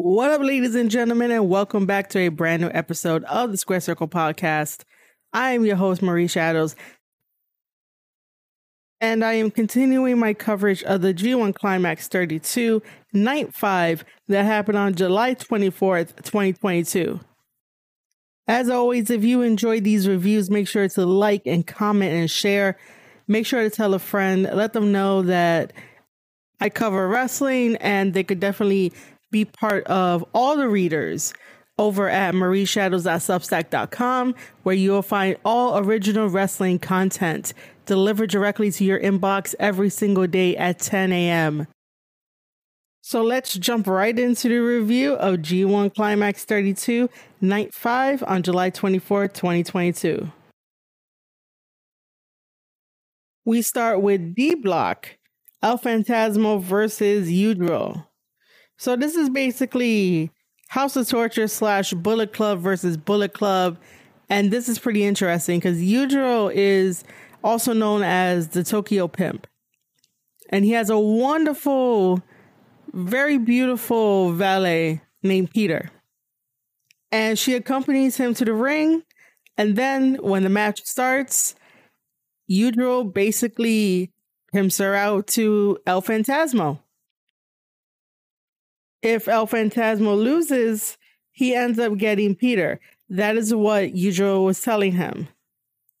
What up, ladies and gentlemen, and welcome back to a brand new episode of the Square Circle Podcast. I am your host, Marie Shadows, and I am continuing my coverage of the G1 Climax 32 Night 5 that happened on July 24th, 2022. As always, if you enjoyed these reviews, make sure to like and comment and share. Make sure to tell a friend, let them know that I cover wrestling and they could definitely be part of all the readers over at marieshadows.substack.com, where you will find all original wrestling content delivered directly to your inbox every single day at 10 a.m. So let's jump right into the review of G1 Climax 32, Night 5 on July 24, 2022. We start with D Block, El Phantasmo versus Yujiro. So this is basically House of Torture slash Bullet Club versus Bullet Club. And this is pretty interesting because Yujiro is also known as the Tokyo Pimp. And he has a wonderful, very beautiful valet named Pieter. And she accompanies him to the ring. And then when the match starts, Yujiro basically pimps her out to El Phantasmo if El Phantasmo loses, he ends up getting Pieter. That is what Yujiro was telling him.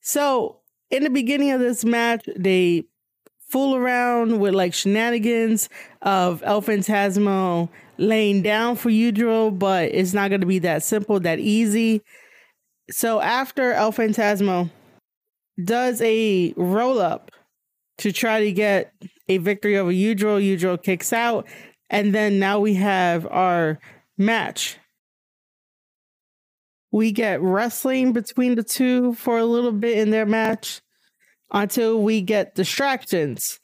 So, in the beginning of this match, they fool around with like shenanigans of El Phantasmo laying down for Yujiro, but it's not going to be that simple, that easy. So, after El Phantasmo does a roll up to try to get a victory over Yujiro, Yujiro kicks out and then now we have our match. We get wrestling between the two for a little bit in their match until we get distractions.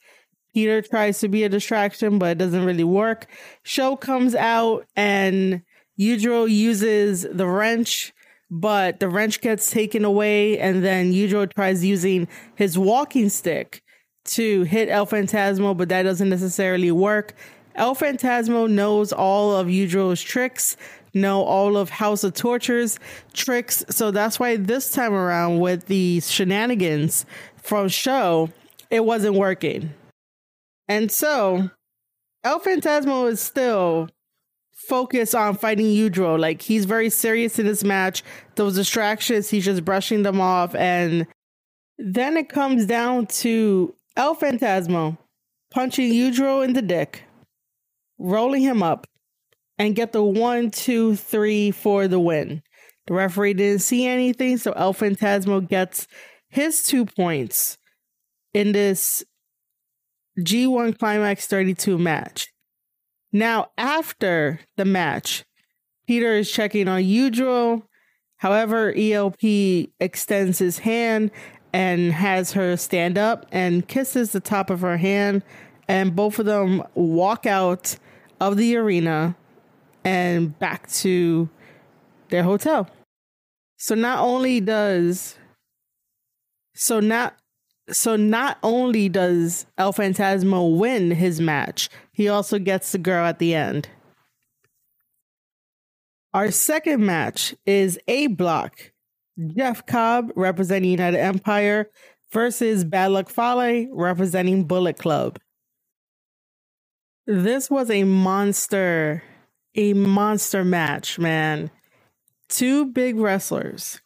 Pieter tries to be a distraction, but it doesn't really work. SHO comes out and Yujiro uses the wrench, but the wrench gets taken away, and then Yujiro tries using his walking stick to hit El Phantasmo, but that doesn't necessarily work. El Phantasmo knows all of Yujiro's tricks, know all of House of Torture's tricks. So that's why this time around with the shenanigans from SHO, it wasn't working. And so El Phantasmo is still focused on fighting Yujiro. Like he's very serious in this match. Those distractions, he's just brushing them off. And then it comes down to El Phantasmo punching Yujiro in the dick rolling him up, and get the one, two, three for the win. The referee didn't see anything, so El Phantasmo gets his two points in this G1 Climax 32 match. Now, after the match, Pieter is checking on Yujiro. However, ELP extends his hand and has her stand up and kisses the top of her hand. And both of them walk out of the arena and back to their hotel. So not only does so not so not only does El Phantasmo win his match, he also gets the girl at the end. Our second match is A Block. Jeff Cobb representing United Empire versus Bad Luck Fale representing Bullet Club. This was a monster, a monster match, man. Two big wrestlers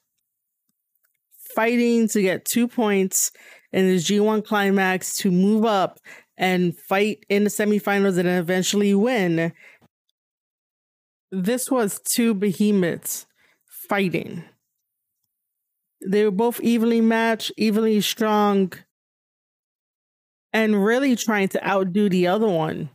fighting to get two points in the G1 climax to move up and fight in the semifinals and eventually win. This was two behemoths fighting. They were both evenly matched, evenly strong, and really trying to outdo the other one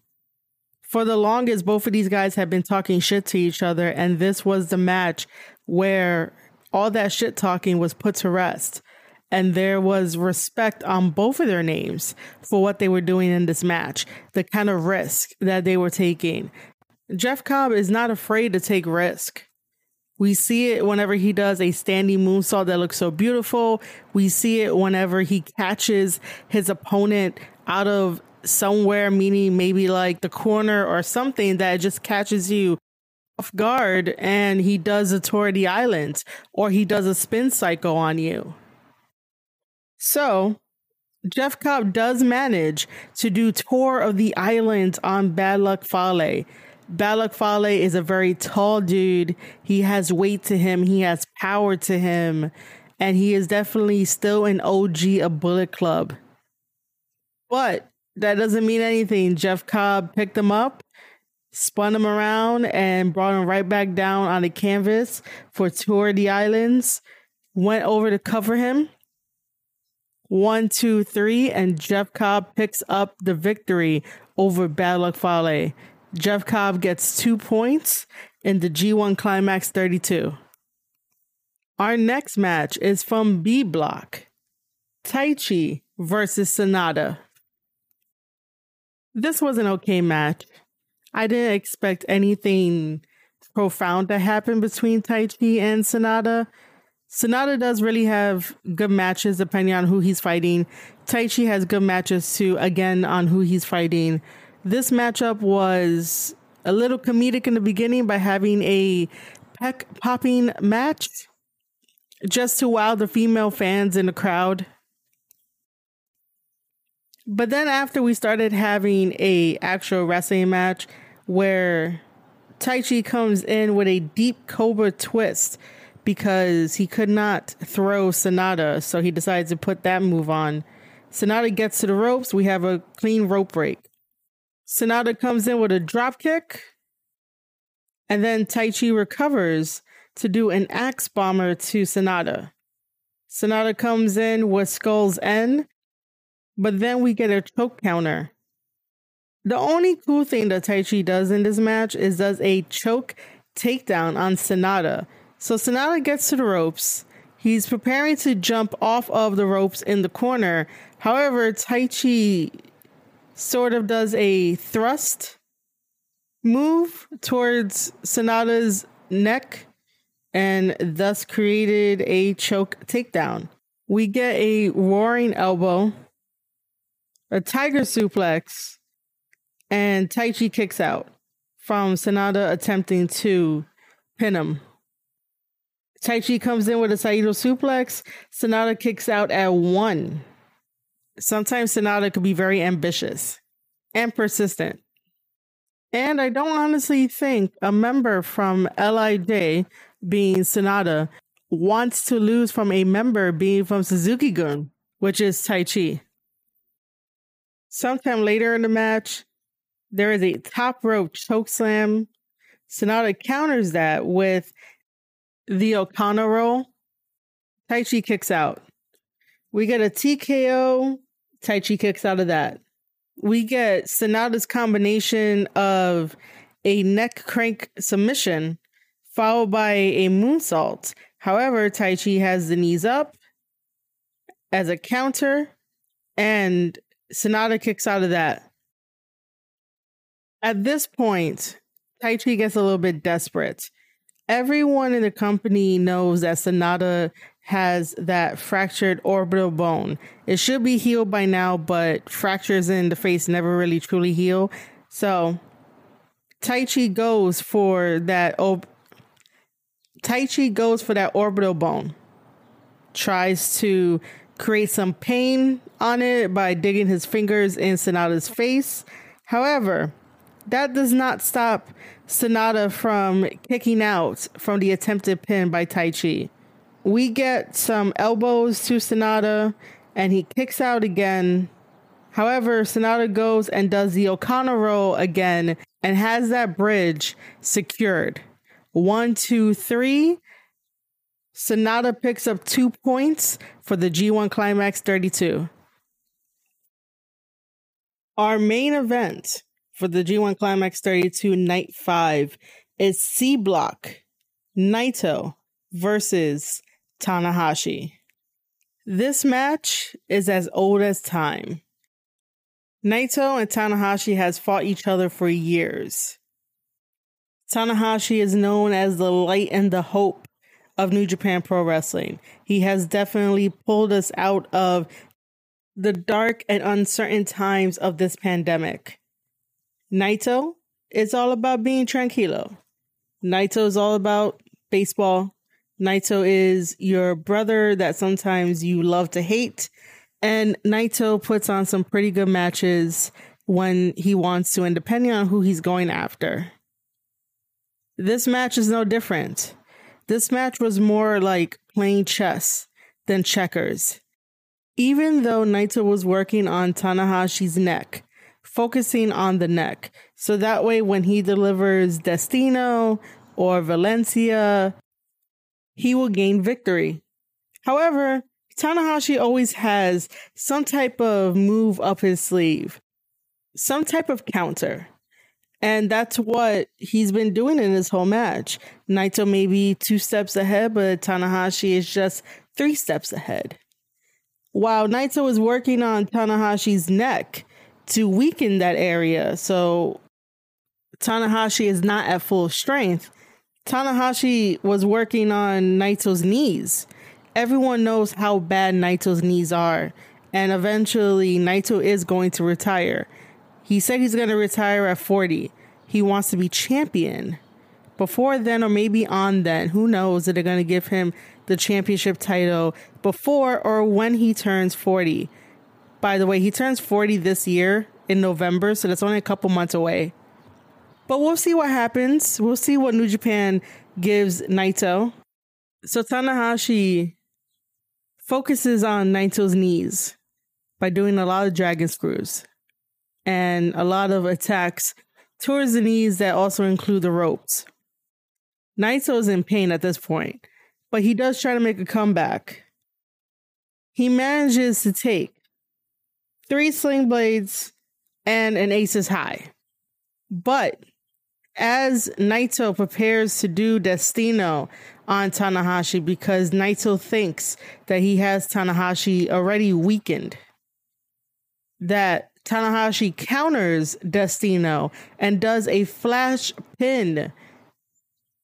for the longest, both of these guys have been talking shit to each other, and this was the match where all that shit talking was put to rest. And there was respect on both of their names for what they were doing in this match, the kind of risk that they were taking. Jeff Cobb is not afraid to take risk. We see it whenever he does a standing moonsault that looks so beautiful. We see it whenever he catches his opponent out of somewhere, meaning maybe like the corner or something that just catches you off guard and he does a tour of the island or he does a spin cycle on you. So Jeff Cobb does manage to do tour of the island on Bad Luck Fale. Bad Luck Fale is a very tall dude. He has weight to him. He has power to him. And he is definitely still an OG of Bullet Club. But that doesn't mean anything. Jeff Cobb picked him up, spun him around, and brought him right back down on the canvas for Tour of the Islands. Went over to cover him. One, two, three, and Jeff Cobb picks up the victory over Bad Luck Fale. Jeff Cobb gets two points in the G1 Climax 32. Our next match is from B Block Taichi versus Sanada. This was an okay match. I didn't expect anything profound to happen between Taichi and Sanada. Sanada does really have good matches depending on who he's fighting. Taichi has good matches too, again, on who he's fighting. This matchup was a little comedic in the beginning by having a pec popping match just to wow the female fans in the crowd. But then after we started having a actual wrestling match where Taichi comes in with a deep cobra twist because he could not throw Sanada, so he decides to put that move on. Sanada gets to the ropes. We have a clean rope break. Sanada comes in with a drop kick, and then Taichi recovers to do an axe bomber to Sanada. Sanada comes in with Skull's End, but then we get a choke counter. The only cool thing that Taichi does in this match is does a choke takedown on Sanada. so Sanada gets to the ropes. He's preparing to jump off of the ropes in the corner. However, Taichi sort of does a thrust move towards Sanada's neck and thus created a choke takedown. We get a roaring elbow, a tiger suplex, and Taichi kicks out from Sanada attempting to pin him. Taichi comes in with a Saito suplex. Sanada kicks out at one. Sometimes Sanada could be very ambitious and persistent. And I don't honestly think a member from LIJ, being Sanada, wants to lose from a member being from Suzuki Gun, which is Taichi. Sometime later in the match, there is a top rope choke slam. Sanada counters that with the O'Connor roll. Taichi kicks out. We get a TKO. Taichi kicks out of that. We get Sanada's combination of a neck crank submission followed by a moonsault. However, Taichi has the knees up as a counter, and Sanada kicks out of that. At this point, Taichi gets a little bit desperate everyone in the company knows that Sanada has that fractured orbital bone. It should be healed by now, but fractures in the face never really truly heal. So Taichi goes for that. Ob- Taichi goes for that orbital bone. Tries to create some pain on it by digging his fingers in Sanada's face. However, that does not stop Sanada from kicking out from the attempted pin by Taichi. We get some elbows to Sanada and he kicks out again. However, Sanada goes and does the O'Connor roll again and has that bridge secured. One, two, three. Sanada picks up two points for the G1 Climax 32. Our main event for the G1 Climax 32 Night 5 is C Block Naito versus Tanahashi. This match is as old as time. Naito and Tanahashi has fought each other for years. Tanahashi is known as the light and the hope of New Japan Pro Wrestling. He has definitely pulled us out of the dark and uncertain times of this pandemic. Naito it's all about being tranquilo. Naito is all about baseball. Naito is your brother that sometimes you love to hate. And Naito puts on some pretty good matches when he wants to, and depending on who he's going after. This match is no different. This match was more like playing chess than checkers. Even though Naito was working on Tanahashi's neck, focusing on the neck, so that way when he delivers Destino or Valentia, he will gain victory. However, Tanahashi always has some type of move up his sleeve, some type of counter. And that's what he's been doing in this whole match. Naito may be two steps ahead, but Tanahashi is just three steps ahead. While Naito is working on Tanahashi's neck to weaken that area, so Tanahashi is not at full strength. Tanahashi was working on Naito's knees. Everyone knows how bad Naito's knees are, and eventually Naito is going to retire. He said he's going to retire at 40. He wants to be champion. Before then, or maybe on then, who knows that they're going to give him the championship title before or when he turns 40. By the way, he turns 40 this year in November, so that's only a couple months away. But we'll see what happens. We'll see what New Japan gives Naito. So Tanahashi focuses on Naito's knees by doing a lot of dragon screws and a lot of attacks towards the knees that also include the ropes. Naito is in pain at this point, but he does try to make a comeback. He manages to take three sling blades and an aces high. But as Naito prepares to do Destino on Tanahashi because Naito thinks that he has Tanahashi already weakened, that Tanahashi counters Destino and does a flash pin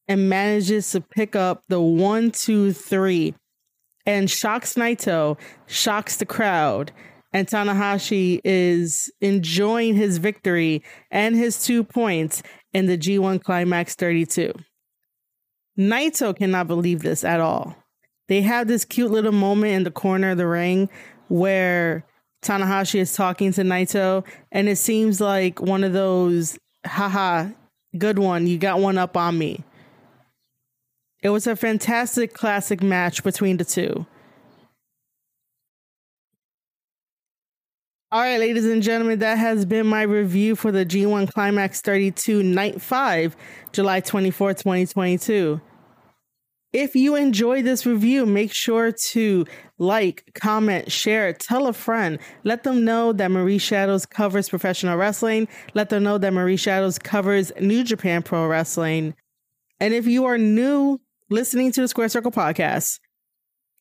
and manages to pick up the one, two, three and shocks Naito, shocks the crowd, and Tanahashi is enjoying his victory and his two points in the G1 Climax 32. Naito cannot believe this at all. They have this cute little moment in the corner of the ring where Tanahashi is talking to Naito, and it seems like one of those, haha, good one, you got one up on me. It was a fantastic classic match between the two. All right, ladies and gentlemen, that has been my review for the G1 Climax 32 Night 5, July 24, 2022. If you enjoyed this review, make sure to like, comment, share, tell a friend. Let them know that Marie Shadows covers professional wrestling. Let them know that Marie Shadows covers New Japan Pro Wrestling. And if you are new listening to the Square Circle podcast,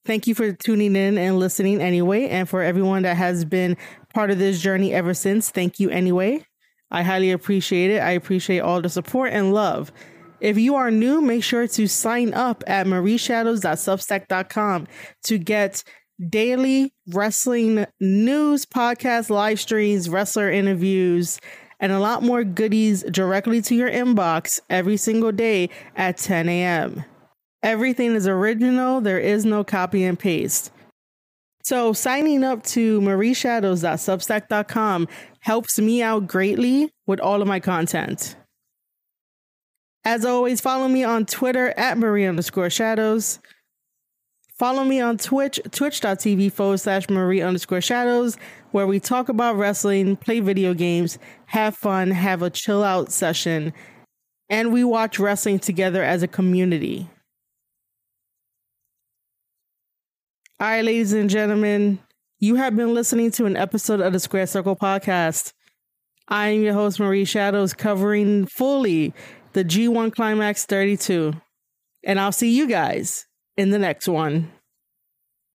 thank you for tuning in and listening anyway. And for everyone that has been part of this journey ever since. Thank you anyway. I highly appreciate it. I appreciate all the support and love. If you are new, make sure to sign up at marieshadows.substack.com to get daily wrestling news, podcast, live streams, wrestler interviews, and a lot more goodies directly to your inbox every single day at 10 a.m. Everything is original, there is no copy and paste. So signing up to marieshadows.substack.com helps me out greatly with all of my content. As always, follow me on Twitter at Marie underscore shadows. Follow me on Twitch, twitch.tv forward slash Marie underscore shadows, where we talk about wrestling, play video games, have fun, have a chill out session, and we watch wrestling together as a community. All right, ladies and gentlemen, you have been listening to an episode of the Square Circle podcast. I am your host, Marie Shadows, covering fully the G1 Climax 32. And I'll see you guys in the next one.